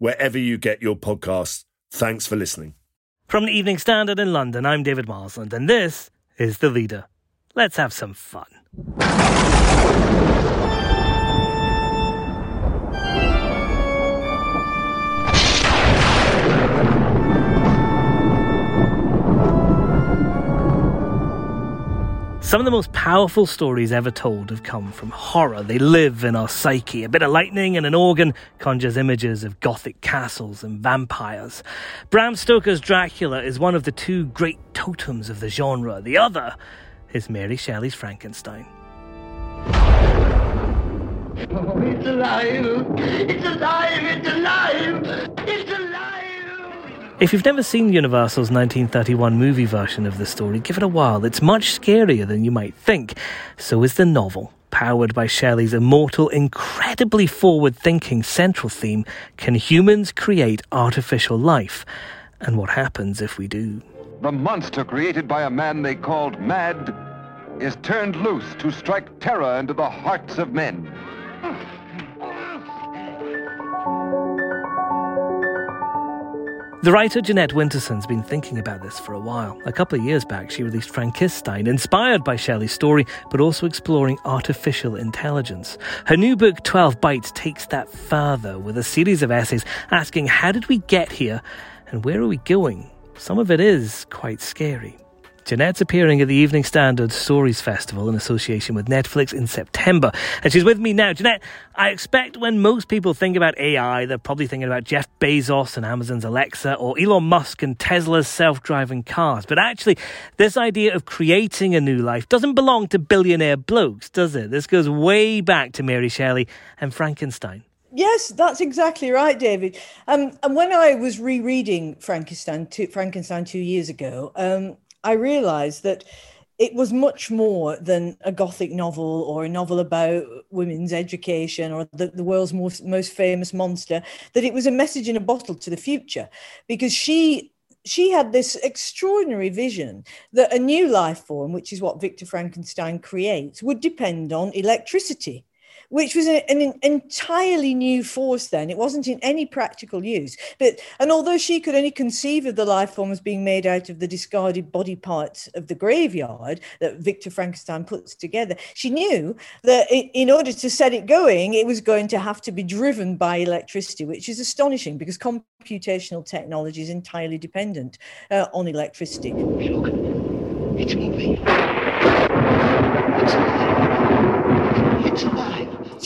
wherever you get your podcasts. Thanks for listening. From the Evening Standard in London, I'm David Marsland, and this is The Leader. Let's have some fun. Some of the most powerful stories ever told have come from horror. They live in our psyche. A bit of lightning and an organ conjures images of gothic castles and vampires. Bram Stoker's Dracula is one of the two great totems of the genre. The other is Mary Shelley's Frankenstein. Oh, it's alive! It's alive! It's alive! It's alive! If you've never seen Universal's 1931 movie version of the story, give it a whirl. It's much scarier than you might think. So is the novel. Powered by Shelley's immortal, incredibly forward thinking central theme Can humans create artificial life? And what happens if we do? The monster created by a man they called Mad is turned loose to strike terror into the hearts of men. The writer Jeanette Winterson's been thinking about this for a while. A couple of years back, she released Frankenstein, inspired by Shelley's story, but also exploring artificial intelligence. Her new book, 12 Bytes, takes that further with a series of essays asking how did we get here and where are we going? Some of it is quite scary. Jeanette's appearing at the Evening Standard Stories Festival in association with Netflix in September. And she's with me now. Jeanette, I expect when most people think about AI, they're probably thinking about Jeff Bezos and Amazon's Alexa or Elon Musk and Tesla's self driving cars. But actually, this idea of creating a new life doesn't belong to billionaire blokes, does it? This goes way back to Mary Shelley and Frankenstein. Yes, that's exactly right, David. Um, and when I was rereading Frankenstein two, Frankenstein two years ago, um, I realized that it was much more than a gothic novel or a novel about women's education or the, the world's most, most famous monster, that it was a message in a bottle to the future. Because she she had this extraordinary vision that a new life form, which is what Victor Frankenstein creates, would depend on electricity which was a, an entirely new force then. It wasn't in any practical use. But and although she could only conceive of the life form as being made out of the discarded body parts of the graveyard that Victor Frankenstein puts together, she knew that in order to set it going, it was going to have to be driven by electricity, which is astonishing because computational technology is entirely dependent uh, on electricity. Look, it's moving. It's alive. It's alive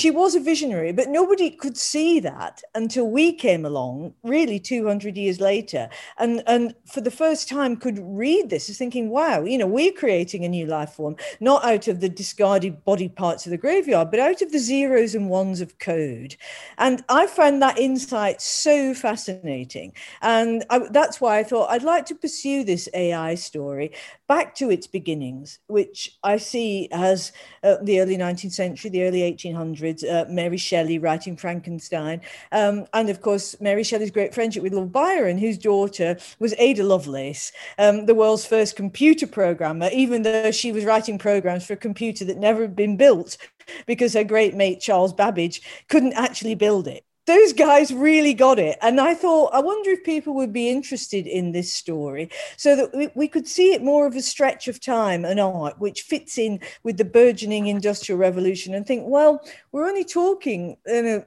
she was a visionary, but nobody could see that until we came along, really 200 years later, and and for the first time could read this as thinking, wow, you know, we're creating a new life form, not out of the discarded body parts of the graveyard, but out of the zeros and ones of code. And I found that insight so fascinating, and I, that's why I thought I'd like to pursue this AI story back to its beginnings, which I see as uh, the early 19th century, the early 1800s, uh, Mary Shelley writing Frankenstein, um, and of course, Mary Shelley's great friendship with Lord Byron, whose daughter was Ada Lovelace, um, the world's first computer programmer, even though she was writing programs for a computer that never had been built because her great mate Charles Babbage couldn't actually build it those guys really got it. And I thought, I wonder if people would be interested in this story so that we, we, could see it more of a stretch of time and art, which fits in with the burgeoning industrial revolution and think, well, we're only talking you know,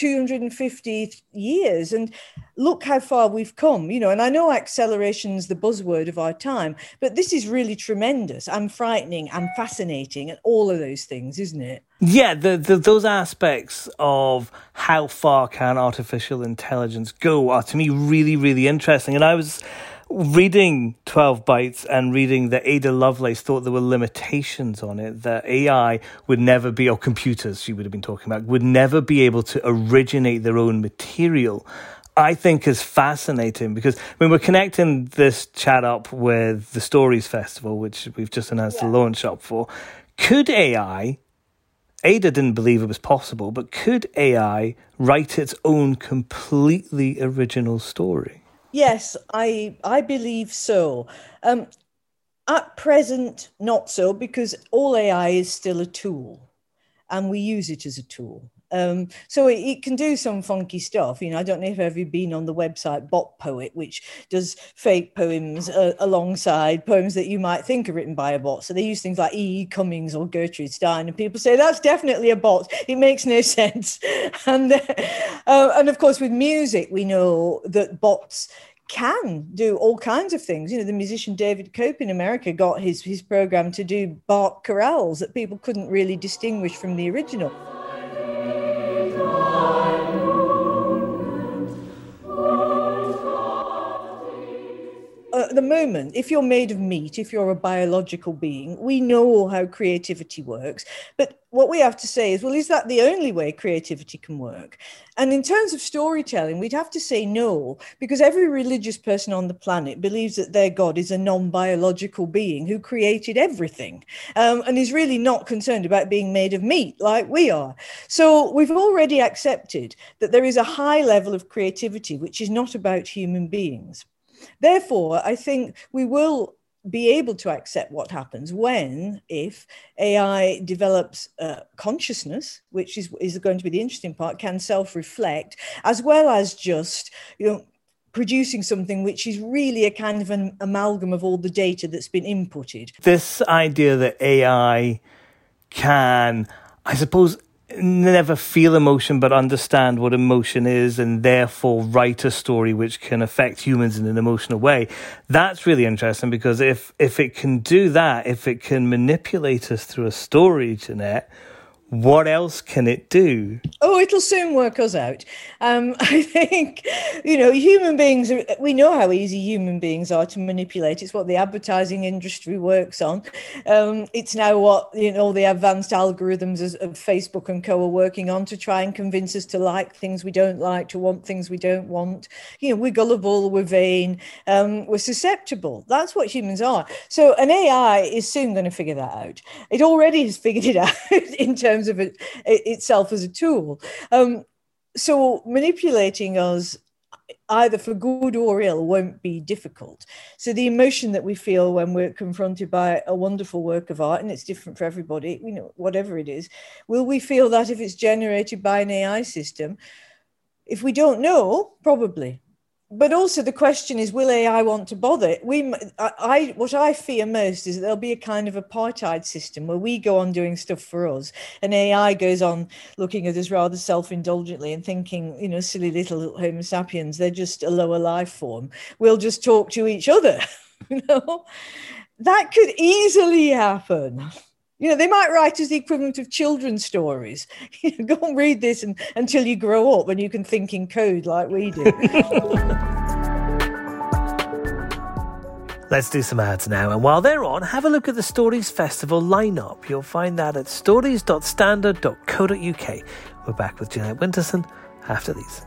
250 years. And look how far we've come you know and i know acceleration is the buzzword of our time but this is really tremendous. And frightening and fascinating and all of those things isn't it? Yeah the, the, those aspects of how far can artificial intelligence go are to me really really interesting. And i was reading 12 Bytes and reading that Ada Lovelace thought there were limitations on it, that AI would never be, or computers she would have been talking about, would never be able to originate their own material. I think is fascinating because I mean we're connecting this chat up with the Stories Festival, which we've just announced yeah. the launch up for. Could AI Ada didn't believe it was possible, but could AI write its own completely original story? Yes, I I believe so. Um, at present, not so, because all AI is still a tool, and we use it as a tool. Um, so it, it, can do some funky stuff. You know, I don't know if ever you've been on the website Bot Poet, which does fake poems uh, alongside poems that you might think are written by a bot. So they use things like E. e. Cummings or Gertrude Stein, and people say that's definitely a bot. It makes no sense. and uh, uh, and of course, with music, we know that bots can do all kinds of things. You know, the musician David Cope in America got his his program to do Bach chorales that people couldn't really distinguish from the original. At the moment, if you're made of meat, if you're a biological being, we know how creativity works. But what we have to say is, well, is that the only way creativity can work? And in terms of storytelling, we'd have to say no, because every religious person on the planet believes that their God is a non biological being who created everything um, and is really not concerned about being made of meat like we are. So we've already accepted that there is a high level of creativity which is not about human beings. Therefore, I think we will be able to accept what happens when, if AI develops uh, consciousness, which is, is going to be the interesting part, can self reflect, as well as just, you know, producing something which is really a kind of an amalgam of all the data that's been inputted. This idea that AI can, I suppose, never feel emotion but understand what emotion is and therefore write a story which can affect humans in an emotional way. That's really interesting because if if it can do that if it can manipulate us through a story Jeanette what else can it do? Oh, it'll soon work us out. Um, I think, you know, human beings, are, we know how easy human beings are to manipulate. It's what the advertising industry works on. Um, it's now what, you know, the advanced algorithms of Facebook and co are working on to try and convince us to like things we don't like, to want things we don't want. You know, we're gullible, we're vain, um, we're susceptible. That's what humans are. So an AI is soon going to figure that out. It already has figured it out in terms terms of it, itself as a tool. Um, so manipulating us either for good or ill won't be difficult. So the emotion that we feel when we're confronted by a wonderful work of art and it's different for everybody you know whatever it is will we feel that if it's generated by an ai system? If we don't know probably but also the question is, will AI want to bother? We, I, what I fear most is that there'll be a kind of apartheid system where we go on doing stuff for us, and AI goes on looking at us rather self-indulgently and thinking, you know, silly little Homo sapiens, they're just a lower life form. We'll just talk to each other, you know. That could easily happen. You know, they might write as the equivalent of children's stories. Go and read this and, until you grow up and you can think in code like we do. Let's do some ads now. And while they're on, have a look at the Stories Festival lineup. You'll find that at stories.standard.co.uk. We're back with Jeanette Winterson after these.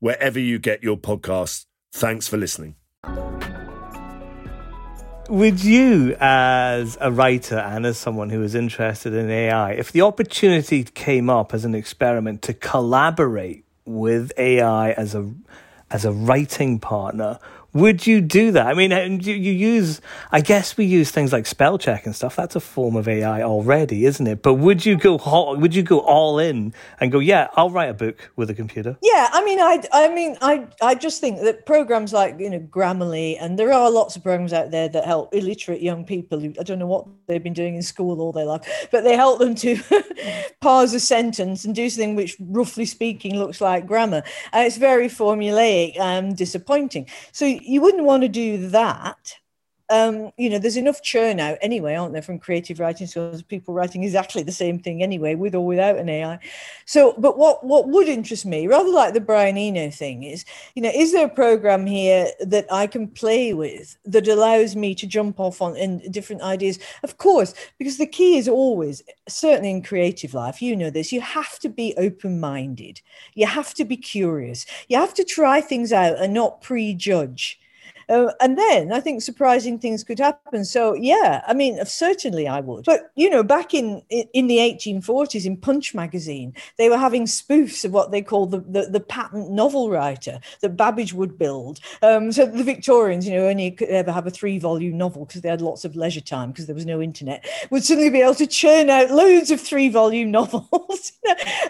wherever you get your podcasts. Thanks for listening. Would you, as a writer and as someone who is interested in AI, if the opportunity came up as an experiment to collaborate with AI as a as a writing partner, Would you do that? I mean, you, you use, I guess we use things like spell check and stuff. That's a form of AI already, isn't it? But would you go, would you go all in and go, yeah, I'll write a book with a computer? Yeah, I mean, I, I mean, I, I just think that programs like you know Grammarly, and there are lots of programs out there that help illiterate young people who I don't know what they've been doing in school all their life, but they help them to parse a sentence and do something which, roughly speaking, looks like grammar. And it's very formulaic and disappointing. So you wouldn't want to do that um, you know, there's enough churn out anyway, aren't there, from creative writing schools, people writing exactly the same thing anyway, with or without an AI. So, but what what would interest me, rather like the Brian Eno thing, is, you know, is there a program here that I can play with that allows me to jump off on in different ideas? Of course, because the key is always, certainly in creative life, you know this, you have to be open-minded, you have to be curious, you have to try things out and not prejudge uh, and then I think surprising things could happen. So yeah, I mean, certainly I would. But you know, back in in the 1840s, in Punch magazine, they were having spoofs of what they called the the, the patent novel writer that Babbage would build. Um, so the Victorians, you know, only could ever have a three volume novel because they had lots of leisure time because there was no internet, would suddenly be able to churn out loads of three volume novels.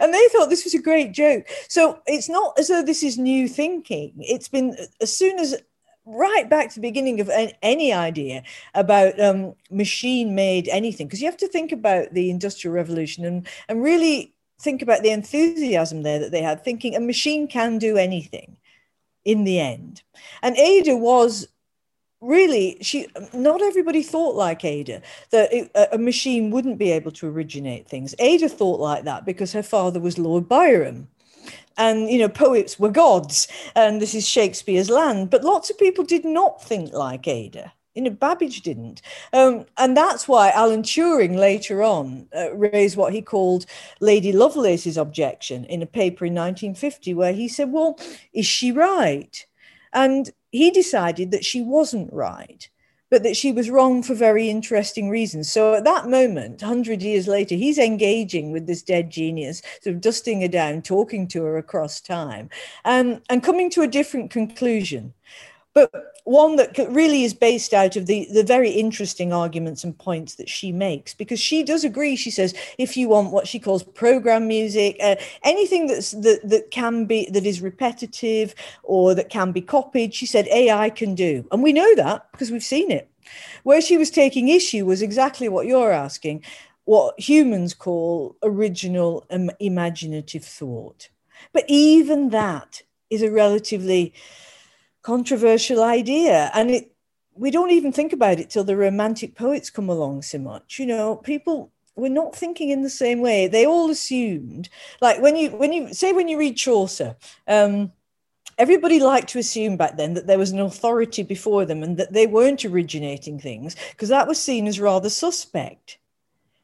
and they thought this was a great joke. So it's not as though this is new thinking. It's been as soon as right back to the beginning of any idea about um, machine made anything because you have to think about the industrial revolution and, and really think about the enthusiasm there that they had thinking a machine can do anything in the end. And ada was really she not everybody thought like ada that it, a machine wouldn't be able to originate things. Ada thought like that because her father was lord byron and you know poets were gods and this is shakespeare's land. But lots of people did not think like ada. You know babbage didn't. Um, and that's why alan turing later on uh, raised what he called lady lovelace's objection in a paper in 1950 where he said well is she right? And he decided that she wasn't right but that she was wrong for very interesting reasons. So at that moment, 100 years later, he's engaging with this dead genius, sort of dusting her down, talking to her across time, um, and coming to a different conclusion but one that really is based out of the, the very interesting arguments and points that she makes because she does agree. She says if you want what she calls program music uh, anything that's that, that can be that is repetitive or that can be copied she said ai can do. And we know that because we've seen it. Where she was taking issue was exactly what you're asking what humans call original imaginative thought. But even that is a relatively controversial idea. And it, we don't even think about it till the romantic poets come along so much. You know, people were not thinking in the same way. They all assumed, like when you when you say when you read Chaucer, um, everybody liked to assume back then that there was an authority before them and that they weren't originating things because that was seen as rather suspect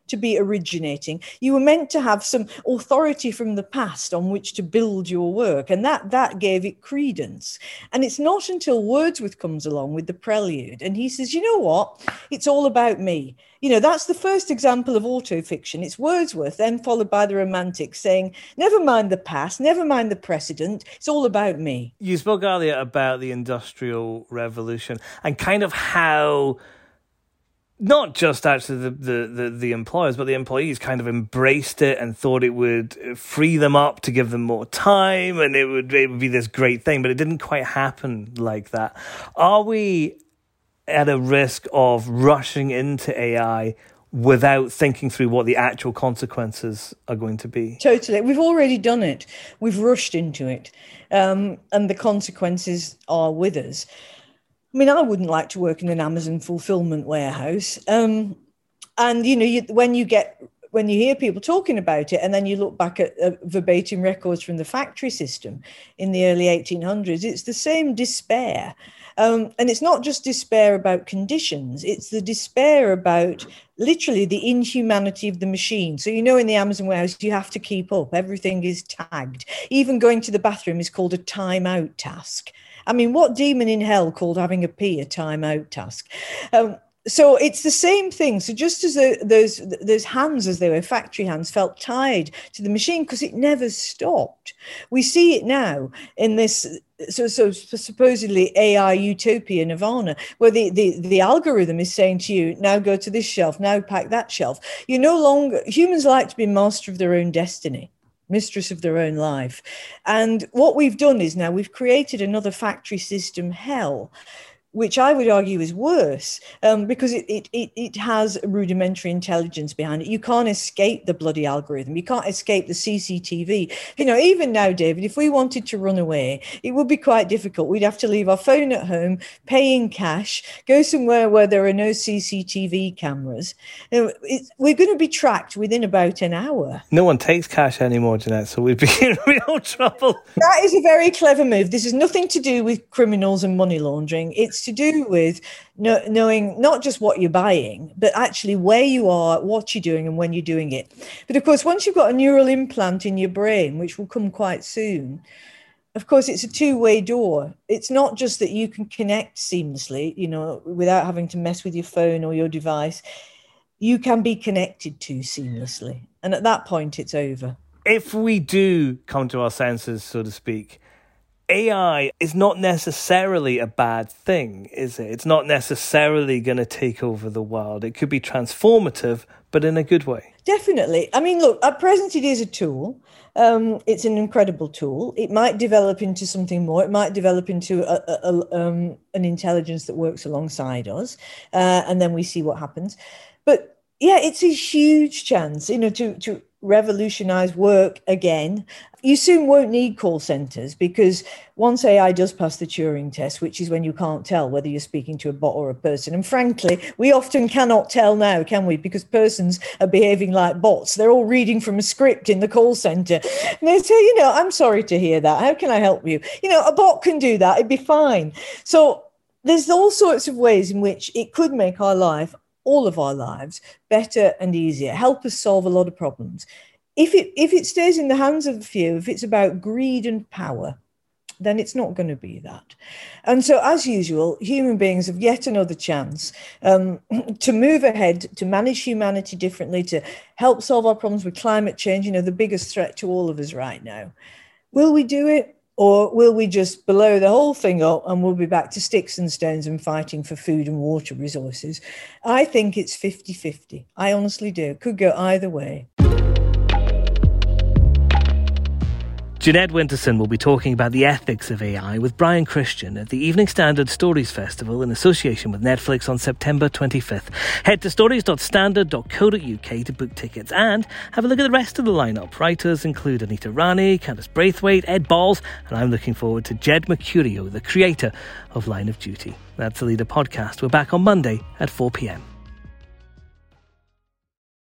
to be originating. You were meant to have some authority from the past on which to build your work, and that that gave it credence. And it's not until Wordsworth comes along with the prelude and he says, "You know what? It's all about me." You know, that's the first example of autofiction. It's Wordsworth, then followed by the Romantics saying, "Never mind the past, never mind the precedent. It's all about me." You spoke earlier about the Industrial Revolution and kind of how not just actually the, the, the, the, employers, but the employees kind of embraced it and thought it would free them up to give them more time and it would, it would be this great thing, but it didn't quite happen like that. Are we at a risk of rushing into AI without thinking through what the actual consequences are going to be? Totally. We've already done it, we've rushed into it, um, and the consequences are with us. I mean, I wouldn't like to work in an Amazon fulfillment warehouse. Um, and you know, you, when you get when you hear people talking about it, and then you look back at uh, verbatim records from the factory system in the early 1800s, it's the same despair. Um, and it's not just despair about conditions, it's the despair about literally the inhumanity of the machine. So, you know, in the Amazon warehouse, you have to keep up, everything is tagged. Even going to the bathroom is called a time-out task. I mean, what demon in hell called having a pee a time out task? Um, so it's the same thing. So just as the, those those hands, as they were factory hands, felt tied to the machine because it never stopped. We see it now in this so so supposedly AI utopia nirvana, where the, the the algorithm is saying to you, now go to this shelf, now pack that shelf. You no longer humans like to be master of their own destiny mistress of their own life. And what we've done is now we've created another factory system hell which I would argue is worse um, because it, it, it, it, has rudimentary intelligence behind it. You can't escape the bloody algorithm. You can't escape the CCTV. You know, even now, David, if we wanted to run away, it would be quite difficult. We'd have to leave our phone at home, pay in cash, go somewhere where there are no CCTV cameras. You know, we're going to be tracked within about an hour. No one takes cash anymore, Jeanette, so we'd be in real trouble. That is a very clever move. This has nothing to do with criminals and money laundering. It's to do with knowing not just what you're buying, but actually where you are, what you're doing, and when you're doing it. But of course, once you've got a neural implant in your brain, which will come quite soon, of course, it's a two way door. It's not just that you can connect seamlessly, you know, without having to mess with your phone or your device. You can be connected to seamlessly. And at that point, it's over. If we do come to our senses, so to speak, AI is not necessarily a bad thing, is it? It's not necessarily going to take over the world. It could be transformative, but in a good way. Definitely. I mean, look, at present it is a tool. Um, it's an incredible tool. It might develop into something more. It might develop into a, a, a, um, an intelligence that works alongside us, uh, and then we see what happens. But yeah, it's a huge chance, you know, to to revolutionize work again. You soon won't need call centers because once AI does pass the Turing test, which is when you can't tell whether you're speaking to a bot or a person, and frankly, we often cannot tell now, can we? Because persons are behaving like bots. They're all reading from a script in the call center. And they say, you know, I'm sorry to hear that. How can I help you? You know, a bot can do that, it'd be fine. So there's all sorts of ways in which it could make our life all of our lives better and easier, help us solve a lot of problems. If it if it stays in the hands of a few, if it's about greed and power, then it's not going to be that. And so, as usual, human beings have yet another chance um, to move ahead, to manage humanity differently, to help solve our problems with climate change, you know, the biggest threat to all of us right now. Will we do it? Or will we just blow the whole thing up and we'll be back to sticks and stones and fighting for food and water resources? I think it's 50 50. I honestly do. It could go either way. Jeanette Winterson will be talking about the ethics of AI with Brian Christian at the Evening Standard Stories Festival in association with Netflix on September 25th. Head to stories.standard.co.uk to book tickets and have a look at the rest of the lineup. Writers include Anita Rani, Candice Braithwaite, Ed Balls, and I'm looking forward to Jed Mercurio, the creator of Line of Duty. That's the Leader podcast. We're back on Monday at 4 p.m.